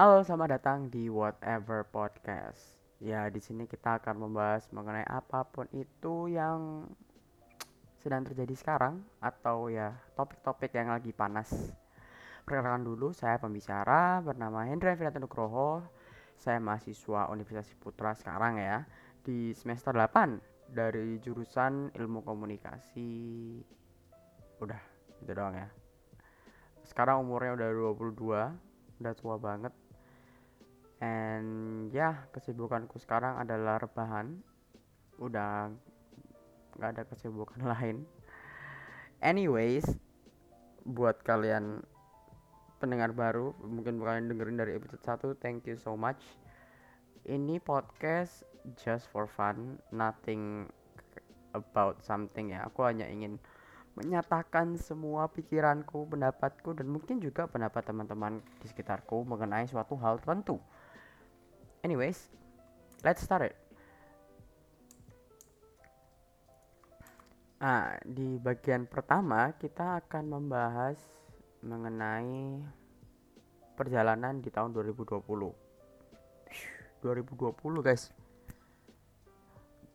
Halo, selamat datang di Whatever Podcast. Ya, di sini kita akan membahas mengenai apa pun itu yang sedang terjadi sekarang atau ya topik-topik yang lagi panas. Perkenalkan dulu, saya pembicara bernama Hendra Firata Nugroho. Saya mahasiswa Universitas Putra sekarang ya di semester 8 dari jurusan Ilmu Komunikasi. Udah, itu doang ya. Sekarang umurnya udah 22, udah tua banget. And ya, kesibukanku sekarang adalah rebahan. Udah nggak ada kesibukan lain. Anyways, buat kalian pendengar baru, mungkin kalian dengerin dari episode 1, thank you so much. Ini podcast just for fun, nothing about something ya. Aku hanya ingin menyatakan semua pikiranku, pendapatku, dan mungkin juga pendapat teman-teman di sekitarku mengenai suatu hal tertentu. Anyways, let's start it. Nah, di bagian pertama kita akan membahas mengenai perjalanan di tahun 2020. 2020 guys.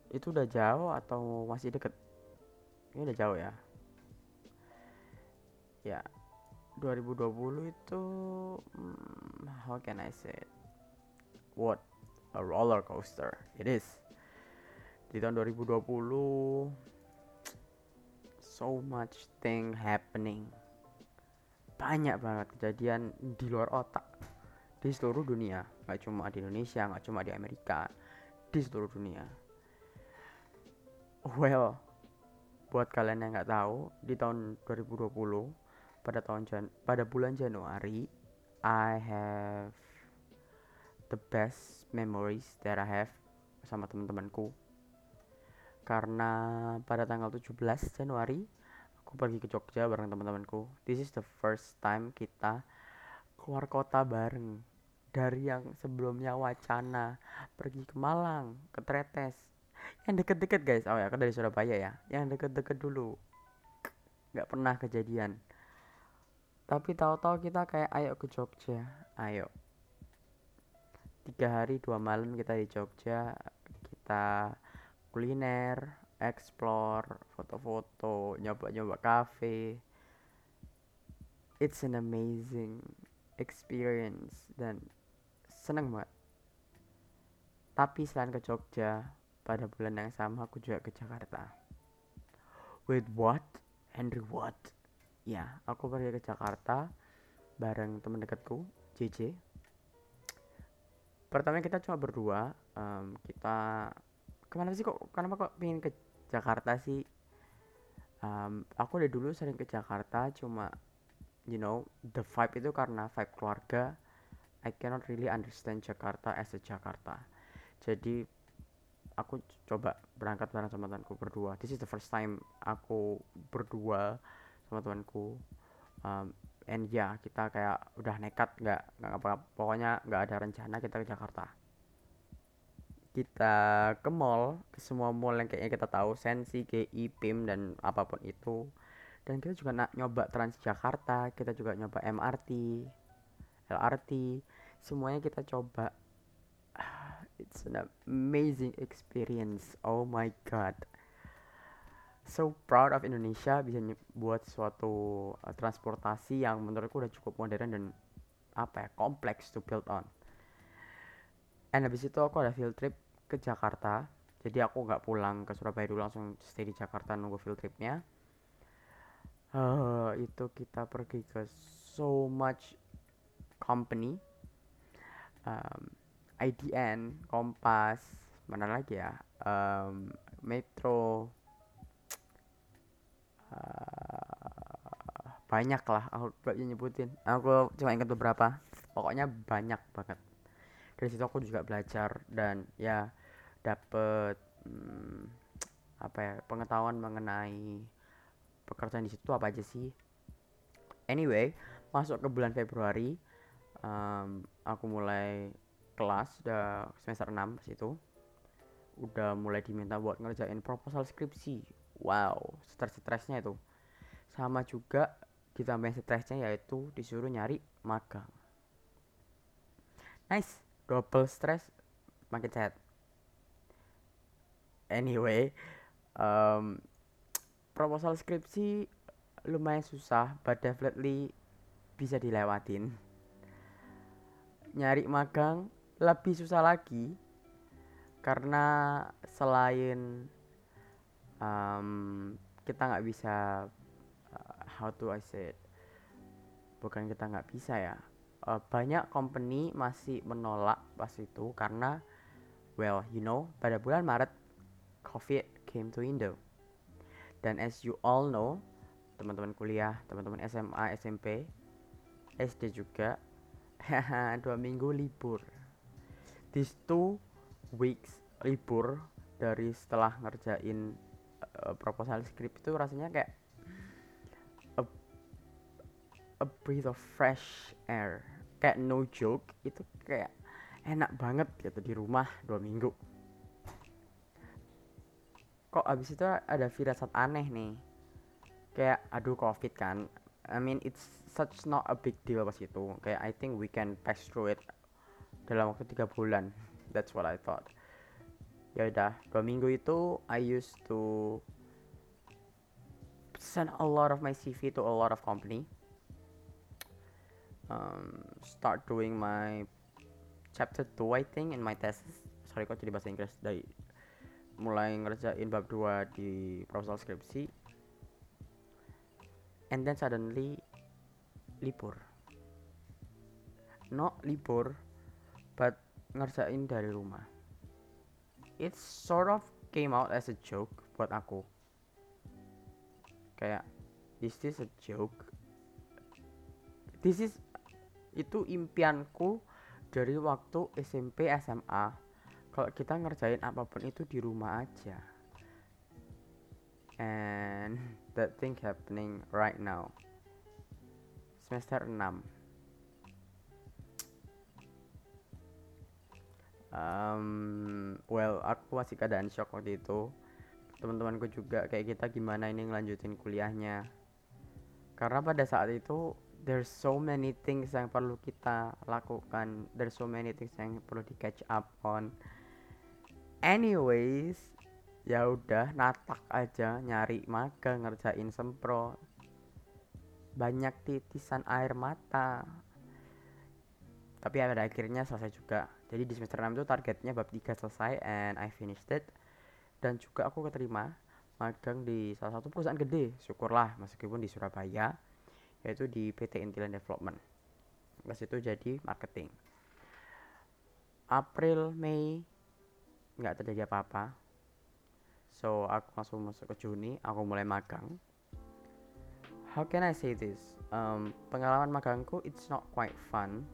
Itu udah jauh atau masih deket? Ini udah jauh ya. Ya, 2020 itu hmm, how can I say it? What a roller coaster. It is. Di tahun 2020 so much thing happening. Banyak banget kejadian di luar otak. Di seluruh dunia. Nggak cuma di Indonesia nggak cuma di Amerika. Di seluruh dunia. Well buat kalian yang nggak tahu di tahun 2020 pada tahun Jan pada bulan Januari I have the best memories that I have sama teman-temanku karena pada tanggal 17 Januari aku pergi ke Jogja bareng teman-temanku. This is the first time kita keluar kota bareng dari yang sebelumnya wacana pergi ke Malang, ke Tretes. Yang deket-deket guys, oh ya kan dari Surabaya ya. Yang deket-deket dulu, nggak pernah kejadian. Tapi tahu-tahu kita kayak ayo ke Jogja, ayo. Tiga hari dua malam kita di Jogja, kita kuliner, explore, foto-foto, nyoba-nyoba cafe. It's an amazing experience dan seneng banget. Tapi selain ke Jogja, pada bulan yang sama aku juga ke Jakarta. With what? Henry what? Ya, aku pergi ke Jakarta bareng teman dekatku, JJ. Pertama kita cuma berdua, um, kita ke mana sih kok kenapa kok pengen ke Jakarta sih? Um, aku dari dulu sering ke Jakarta cuma you know the vibe itu karena vibe keluarga. I cannot really understand Jakarta as a Jakarta. Jadi aku coba berangkat bareng sama temanku berdua. This is the first time aku berdua sama temanku. Um, and ya kita kayak udah nekat nggak nggak apa pokoknya nggak ada rencana kita ke Jakarta. Kita ke mall ke semua mall yang kayaknya kita tahu Sensi, GI, PIM dan apa pun itu. Dan kita juga nak nyoba Transjakarta kita juga nyoba MRT LRT semuanya kita coba. It's an amazing experience. Oh my god so proud of Indonesia bisa buat suatu uh, transportasi yang menurutku udah cukup modern dan apa ya kompleks to build on. And habis itu aku ada field trip ke Jakarta. Jadi aku nggak pulang ke Surabaya dulu langsung stay di Jakarta nunggu field tripnya. Uh, itu kita pergi ke so much company. Um, IDN Kompas mana lagi ya? Um, Metro banyak lah aku gak nyebutin. Aku cuma ingat beberapa. Pokoknya banyak banget. Dari situ aku juga belajar dan ya dapet hmm, apa ya pengetahuan mengenai pekerjaan di situ apa aja sih. Anyway masuk ke bulan Februari um, aku mulai kelas udah semester 6 situ udah mulai diminta buat ngerjain proposal skripsi wow stres-stresnya itu. Sama juga ditambahin stresnya yaitu disuruh nyari magang. Nice double stress makin sehat. Anyway um, proposal skripsi lumayan susah but definitely bisa dilewatin. Nyari magang lebih susah lagi karena selain um, kita nggak bisa uh, how to I say it, bukan kita nggak bisa ya. Uh, banyak company masih menolak pas itu karena well you know pada bulan Maret COVID came to Indo. Dan as you all know teman-teman kuliah teman-teman SMA SMP SD juga dua minggu libur. These two weeks libur dari setelah ngerjain uh, proposal script itu rasanya kayak a, a breath of fresh air. Kayak no joke itu kayak enak banget gitu di rumah dua minggu. Kok abis itu ada firasat aneh nih. Kayak aduh covid kan. I mean it's such not a big deal pas itu. Kayak I think we can pass through it dalam waktu tiga bulan. That's what I thought ya udah dua minggu itu I used to send a lot of my CV to a lot of company. Um, start doing my chapter 2 I think in my thesis. Sorry kok jadi bahasa Inggris? Dari mulai ngerjain bab 2 di proposal skripsi. And then suddenly libur. Not libur but ngerjain dari rumah it sort of came out as a joke buat aku. Kayak is this a joke? This is itu impianku dari waktu SMP SMA kalau kita ngerjain apa pun itu di rumah aja. And that thing happening right now. Semester 6 um, well aku masih keadaan shock waktu itu. Teman-temanku juga kayak kita gimana ini ngelanjutin kuliahnya. Karena pada saat itu there's so many things yang perlu kita lakukan. There's so many things yang perlu di catch up on. Anyways ya udah natak aja nyari magang ngerjain sempro banyak titisan air mata tapi pada akhirnya selesai juga. Jadi di semester 6 itu targetnya bab 3 selesai and I finished it. Dan juga aku keterima magang di salah satu perusahaan gede syukurlah meskipun di Surabaya yaitu di PT Intilan Development. Pas itu jadi marketing. April Mei nggak terjadi apa-apa. So aku langsung masuk ke Juni aku mulai magang. How can I say this? Um, pengalaman magangku it's not quite fun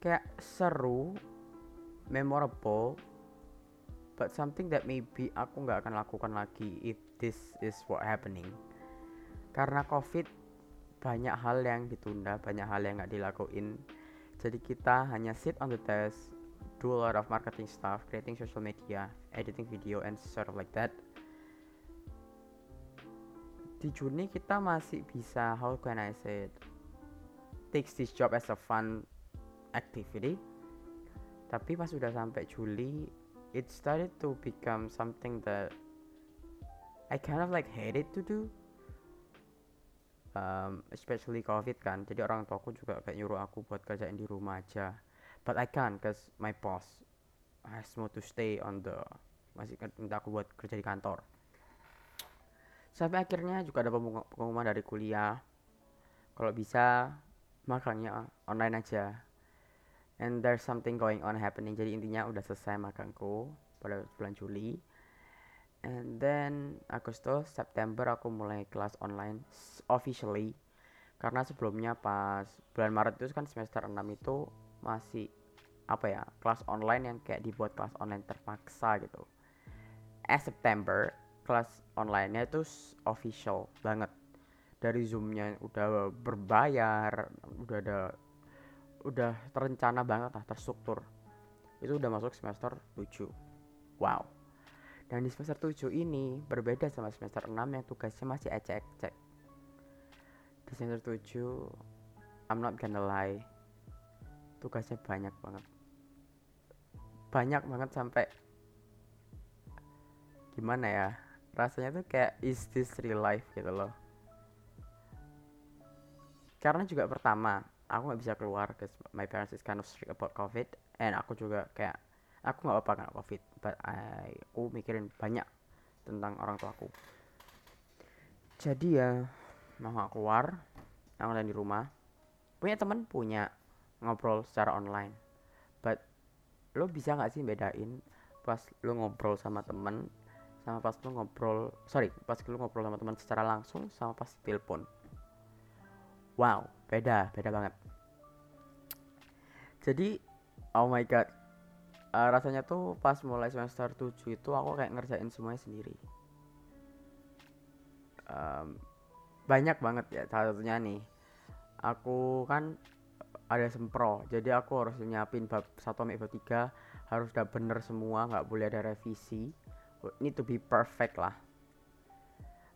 kayak seru memorable but something that maybe aku nggak akan lakukan lagi if this is what happening karena covid banyak hal yang ditunda banyak hal yang nggak dilakuin jadi kita hanya sit on the desk do a lot of marketing stuff, creating social media, editing video, and sort of like that. Di Juni kita masih bisa, how can I say it, takes this job as a fun activity. Tapi pas sudah sampai Juli, it started to become something that I kind of like hated to do. Um, especially COVID kan, jadi orang tuaku juga kayak nyuruh aku buat kerjain di rumah aja. But I can't cause my boss has more to stay on the masih minta aku buat kerja di kantor. Sampai akhirnya juga ada pengumuman dari kuliah. Kalau bisa makanya online aja and there's something going on happening. Jadi intinya udah selesai magangku pada bulan Juli. And then Agustus September aku mulai kelas online officially. Karena sebelumnya pas bulan Maret itu kan semester 6 itu masih apa ya kelas online yang kayak dibuat kelas online terpaksa gitu. As September kelas online-nya itu official banget. Dari zoomnya udah berbayar udah ada udah terencana banget lah terstruktur. Itu udah masuk semester 7 wow. Dan di semester 7 ini berbeda sama semester 6 yang tugasnya masih ecek-ecek. Di semester 7 I'm not gonna lie tugasnya banyak banget. Banyak banget sampai gimana ya rasanya tuh kayak is this real life gitu loh. Karena juga pertama aku nggak bisa keluar cause my parents is kind of strict about covid and aku juga kayak aku nggak apa-apa kena covid but I, aku mikirin banyak tentang orang tua aku jadi ya mau nggak keluar aku di rumah punya teman punya ngobrol secara online. But lo bisa nggak sih bedain pas lo ngobrol sama temen sama pas lo ngobrol sorry pas lo ngobrol sama teman secara langsung sama pas telepon? Wow beda beda banget. Jadi oh my god. Uh, rasanya tuh pas mulai semester 7 itu aku kayak ngerjain semuanya sendiri. Um, banyak banget ya salah satunya nih. Aku kan ada sempro jadi aku harus nyiapin bab satu sampai bab tiga harus udah bener semua nggak boleh ada revisi. Need to be perfect lah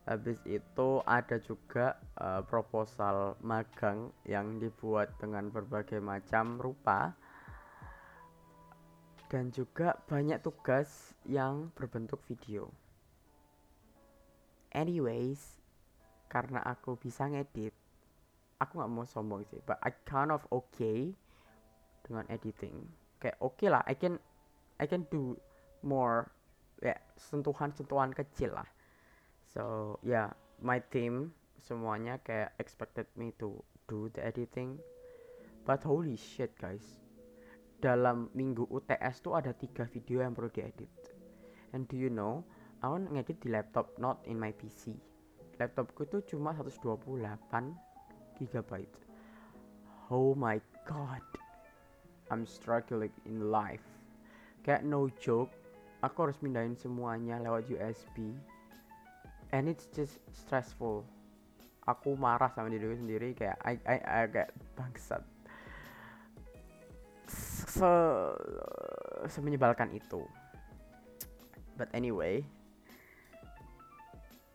habis itu ada juga uh, proposal magang yang dibuat dengan berbagai macam rupa. Dan juga banyak tugas yang berbentuk video. Anyways karena aku bisa ngedit aku nggak mau sombong sih but I kind of okay dengan editing. Kayak oke okay lah I can I can do more ya sentuhan-sentuhan kecil lah so yeah my team semuanya kayak expected me to do the editing. But holy shit guys. Dalam minggu UTS tuh ada tiga video yang perlu diedit. And do you know aku ngedit di laptop not in my PC laptopku itu cuma 128 gigabyte. Oh my god. I'm struggling in life. Kayak no joke aku harus mindahin semuanya lewat USB and it's just stressful. Aku marah sama diri sendiri kayak I, I, I kayak bangsat. Se semenyebalkan itu. But anyway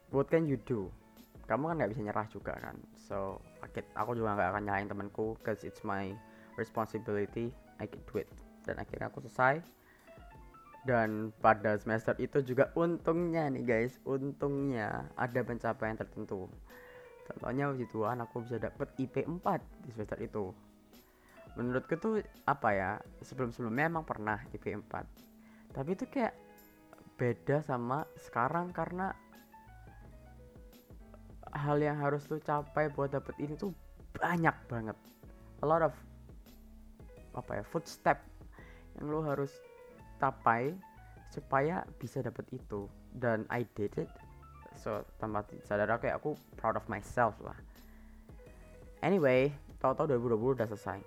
what can you do? Kamu kan nggak bisa nyerah juga kan? So aku juga nggak akan nyalain temanku cause it's my responsibility. I can do it. Dan akhirnya aku selesai dan pada semester itu juga untungnya nih guys. Untungnya ada pencapaian tertentu. Contohnya puji Tuhan aku bisa dapet IP 4 di semester itu. Menurutku tuh apa ya sebelum-sebelumnya emang pernah IP 4 tapi itu kayak beda sama sekarang karena hal yang harus lu capai buat dapet ini tuh banyak banget. A lot of apa ya footstep yang lu harus capai supaya bisa dapat itu. Dan I did it. So tanpa sadar kayak aku proud of myself lah. Anyway tau-tau 2020 udah selesai.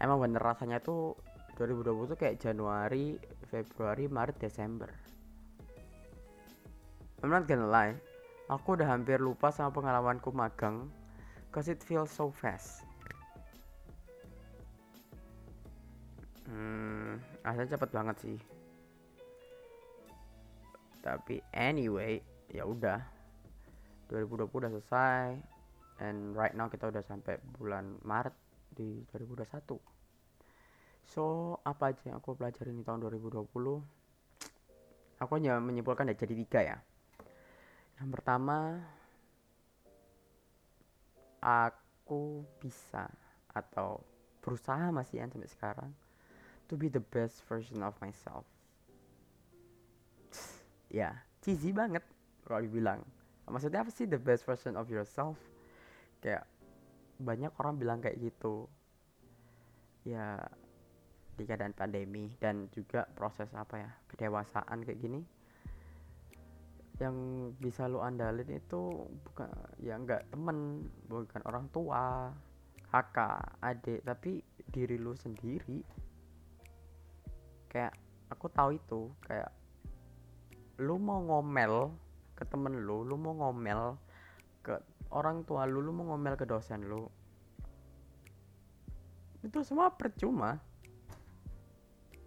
Emang bener rasanya tuh 2020 tuh kayak Januari Februari Maret Desember. I'm not gonna lie aku udah hampir lupa sama pengalamanku magang cause it feels so fast hmm rasanya cepet banget sih. Tapi anyway ya udah. 2020 udah selesai and right now kita udah sampai bulan Maret di 2021 so apa aja yang aku pelajarin di tahun 2020 aku hanya menyimpulkan ya jadi tiga ya. Yang pertama aku bisa atau berusaha masih sampai sekarang to be the best version of myself. Ya yeah, cheesy banget kalau dibilang. Maksudnya apa sih the best version of yourself? Kayak banyak orang bilang kayak gitu. Ya di keadaan pandemi dan juga proses apa ya kedewasaan kayak gini. Yang bisa lo andalin itu bukan ya enggak temen bukan orang tua kakak adik tapi diri lo sendiri kayak aku tahu itu kayak lu mau ngomel ke temen lu lu mau ngomel ke orang tua lu lu mau ngomel ke dosen lu itu semua percuma.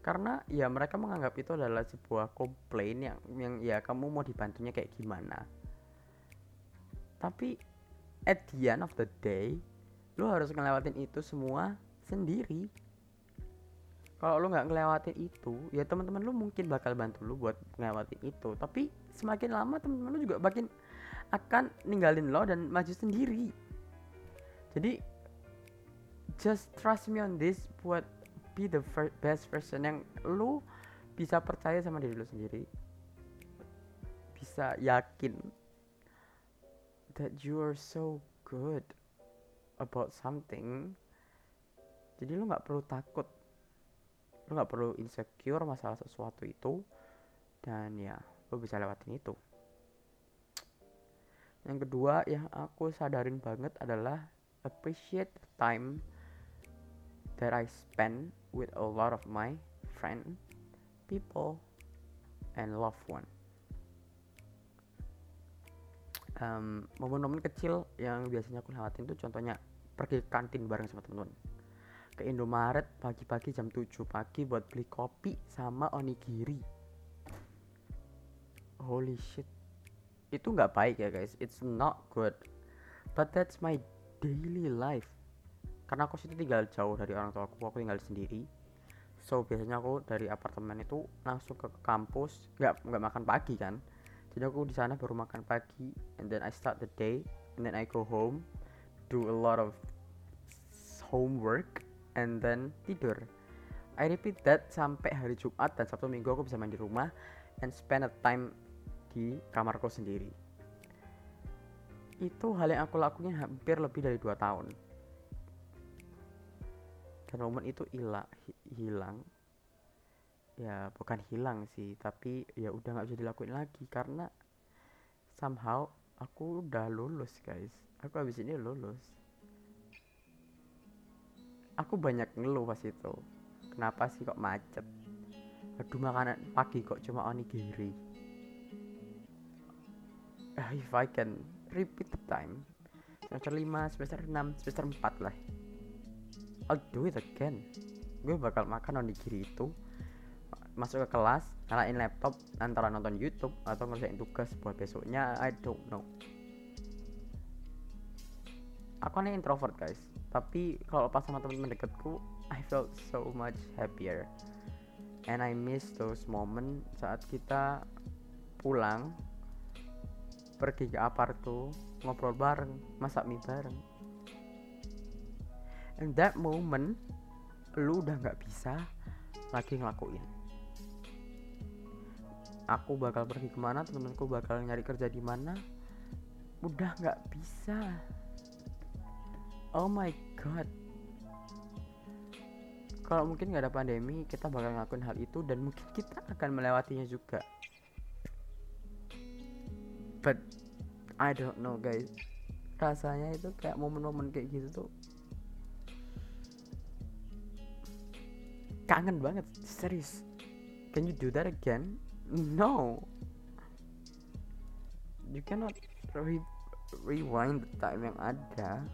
Karena ya mereka menganggap itu adalah sebuah komplain yang yang ya kamu mau dibantunya kayak gimana. Tapi at the end of the day lu harus ngelewatin itu semua sendiri kalau lu nggak ngelewatin itu ya teman-teman lu mungkin bakal bantu lu buat ngelewatin itu. Tapi semakin lama teman-teman lu juga makin akan ninggalin lo dan maju sendiri. Jadi just trust me on this buat be the best version yang lu bisa percaya sama diri lu sendiri. Bisa yakin that you are so good about something. Jadi lu nggak perlu takut lu nggak perlu insecure masalah sesuatu itu dan ya lu bisa lewatin itu yang kedua yang aku sadarin banget adalah appreciate the time that I spend with a lot of my friend, people, and loved one. Um, momen-momen kecil yang biasanya aku lewatin tuh contohnya pergi kantin bareng sama temen-temen ke Indomaret pagi-pagi jam 7 pagi buat beli kopi sama onigiri. Holy shit. Itu nggak baik ya guys. It's not good. But that's my daily life. Karena aku situ tinggal jauh dari orang tua aku aku tinggal sendiri. So biasanya aku dari apartemen itu langsung ke kampus nggak nggak makan pagi kan? Jadi aku di sana baru makan pagi and then I start the day and then I go home do a lot of homework and then tidur. I repeat that sampai hari Jumat dan Sabtu Minggu aku bisa main di rumah and spend a time di kamarku sendiri. Itu hal yang aku lakuin hampir lebih dari dua tahun. Dan momen itu hilang hilang. Ya bukan hilang sih tapi ya udah nggak bisa dilakuin lagi karena somehow aku udah lulus guys. Aku habis ini lulus aku banyak ngeluh pas itu. Kenapa sih kok macet? Aduh makanan pagi kok cuma onigiri. Uh, if I can repeat the time. Semester 5, semester 6, semester 4 lah. I'll do it again. Gue bakal makan onigiri itu. Masuk ke kelas nyalain laptop antara nonton YouTube atau ngerjain tugas buat besoknya I don't know. Aku aneh introvert guys tapi kalau pas sama temen-temen deketku I felt so much happier. And I miss those moment saat kita pulang pergi ke apartu ngobrol bareng masak mie bareng. And that moment lu udah nggak bisa lagi ngelakuin. Aku bakal pergi ke mana temen-temenku bakal nyari kerja di mana udah nggak bisa oh my god. Kalau mungkin nggak ada pandemi kita bakal ngelakuin hal itu dan mungkin kita akan melewatinya juga. But I don't know guys. Rasanya itu kayak momen-momen kayak gitu tuh kangen banget. Serius. Can you do that again? No. You cannot re rewind the time yang ada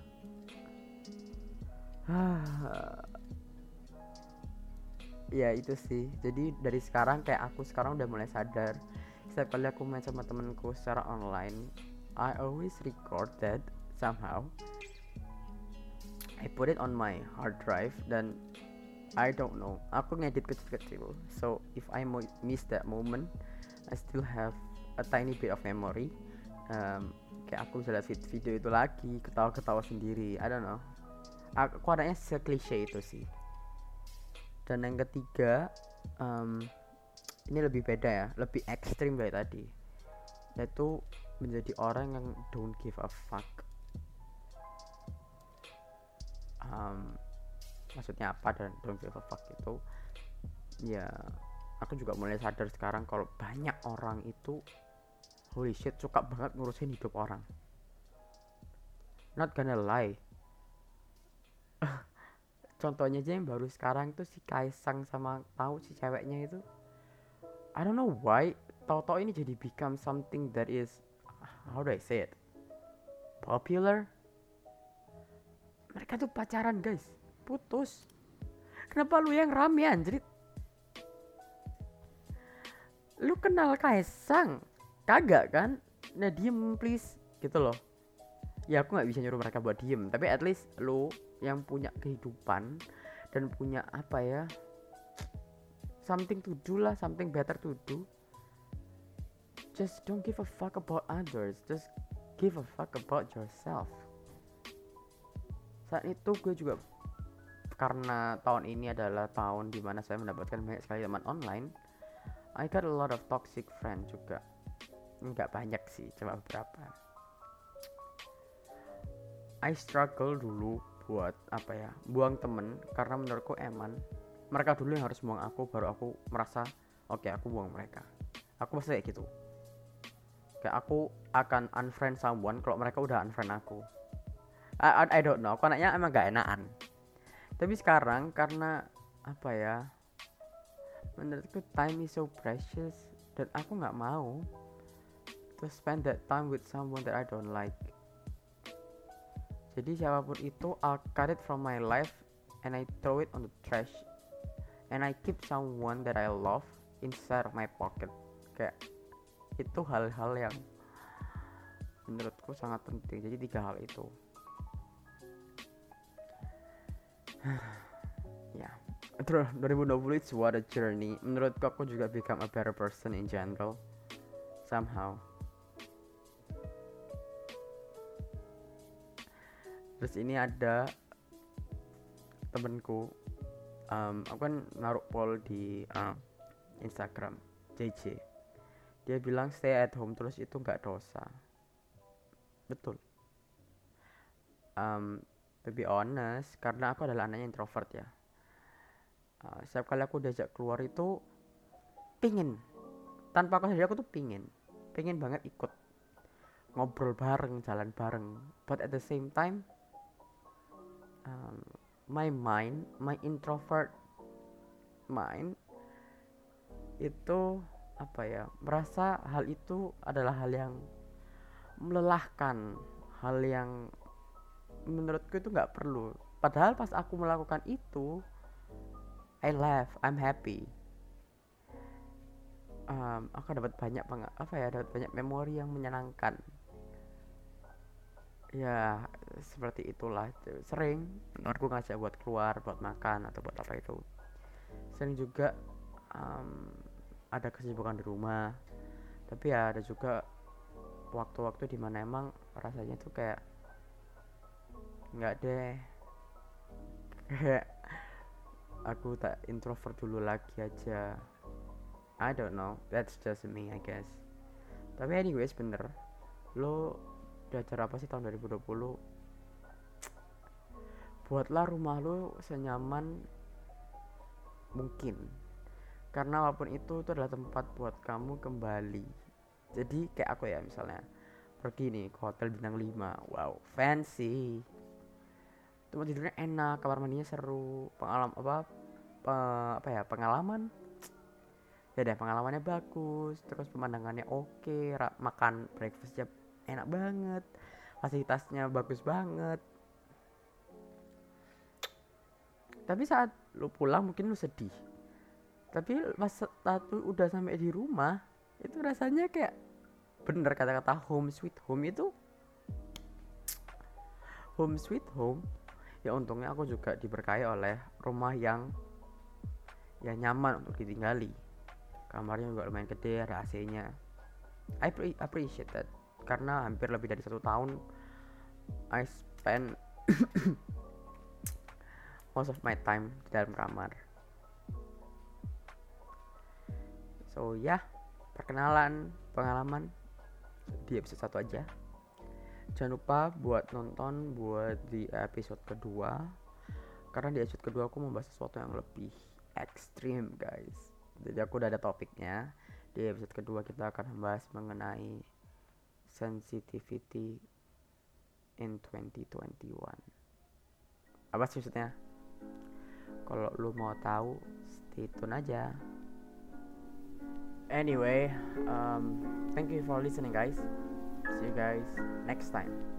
ya itu sih. Jadi dari sekarang kayak aku sekarang udah mulai sadar. Setiap kali aku main sama temenku secara online I always record that somehow. I put it on my hard drive dan I don't know. Aku ngedit kecil-kecil. So if I miss that moment I still have a tiny bit of memory. Um, kayak aku bisa lihat video itu lagi ketawa-ketawa sendiri. I don't know aku adanya seklise itu sih. Dan yang ketiga um, ini lebih beda ya lebih ekstrim dari tadi. Yaitu menjadi orang yang don't give a fuck. Um, maksudnya apa dan don't give a fuck itu? Ya aku juga mulai sadar sekarang kalau banyak orang itu holy shit suka banget ngurusin hidup orang. Not gonna lie contohnya aja yang baru sekarang tuh si Kaisang sama tahu si ceweknya itu. I don't know why tau-tau ini jadi become something that is how do I say it? Popular? Mereka tuh pacaran guys. Putus. Kenapa lu yang rame anjrit? Lu kenal Kaisang? Kagak kan? Nah diem please. Gitu loh. Ya aku nggak bisa nyuruh mereka buat diem tapi at least lo yang punya kehidupan dan punya apa ya something to do lah something better to do. Just don't give a fuck about others just give a fuck about yourself. Saat itu gue juga karena tahun ini adalah tahun di mana saya mendapatkan banyak sekali teman online I got a lot of toxic friend juga. Nggak banyak sih cuma beberapa. I struggle dulu buat apa ya buang temen karena menurutku eman. Mereka dulu yang harus buang aku baru aku merasa oke okay, aku buang mereka. Aku pasti kayak gitu. Kayak aku akan unfriend someone kalau mereka udah unfriend aku. I, I, I don't know aku anaknya emang gak enakan. Tapi sekarang karena apa ya menurutku time is so precious dan aku nggak mau to spend that time with someone that I don't like jadi siapa pun itu I'll cut it from my life and I throw it on the trash. And I keep someone that I love inside of my pocket. Kayak itu hal-hal yang menurutku sangat penting. Jadi tiga hal itu. Ya. Terus 2020 it's what a journey. Menurutku aku juga become a better person in general. Somehow terus ini ada temenku um, aku kan naruh poll di uh, Instagram JJ dia bilang stay at home terus itu nggak dosa. Betul. Um, to be honest karena aku adalah anaknya introvert ya. Uh, setiap kali aku diajak keluar itu pingin. Tanpa aku sadar aku tuh pingin. Pingin banget ikut. Ngobrol bareng jalan bareng. But at the same time um, my mind my introvert mind itu apa ya merasa hal itu adalah hal yang melelahkan hal yang menurutku itu nggak perlu. Padahal pas aku melakukan itu I laugh I'm happy. Um, aku dapat banyak apa ya dapat banyak memori yang menyenangkan ya seperti itulah. Sering menurutku ngajak buat keluar buat makan atau buat apa itu. Sering juga um, ada kesibukan di rumah. Tapi ya ada juga waktu-waktu di mana emang rasanya tuh kayak nggak deh. Kayak aku tak introvert dulu lagi aja. I don't know. That's just me I guess. Tapi anyways bener. Lo belajar apa sih tahun 2020 buatlah rumah lo senyaman mungkin. Karena apa pun itu itu adalah tempat buat kamu kembali. Jadi kayak aku ya misalnya. Pergi nih ke hotel bintang 5 wow fancy. Tempat tidurnya enak kamar mandinya seru. Pengalaman apa pe, apa ya pengalaman. Ya deh pengalamannya bagus terus pemandangannya oke okay, makan breakfastnya enak banget fasilitasnya bagus banget. Tapi saat lu pulang mungkin lu sedih. Tapi pas satu udah sampai di rumah itu rasanya kayak bener kata-kata home sweet home itu. Home sweet home ya untungnya aku juga diberkahi oleh rumah yang ya nyaman untuk ditinggali. Kamarnya juga lumayan gede ada AC-nya I appreciate that karena hampir lebih dari satu tahun I spend most of my time di dalam kamar. So ya yeah, perkenalan pengalaman di episode satu aja. Jangan lupa buat nonton buat di episode kedua karena di episode kedua aku membahas sesuatu yang lebih ekstrim guys. Jadi aku udah ada topiknya. Di episode kedua kita akan membahas mengenai sensitivity in 2021 apa sih maksudnya? Kalau lu mau tahu stay tune aja. Anyway um, thank you for listening guys. See you guys next time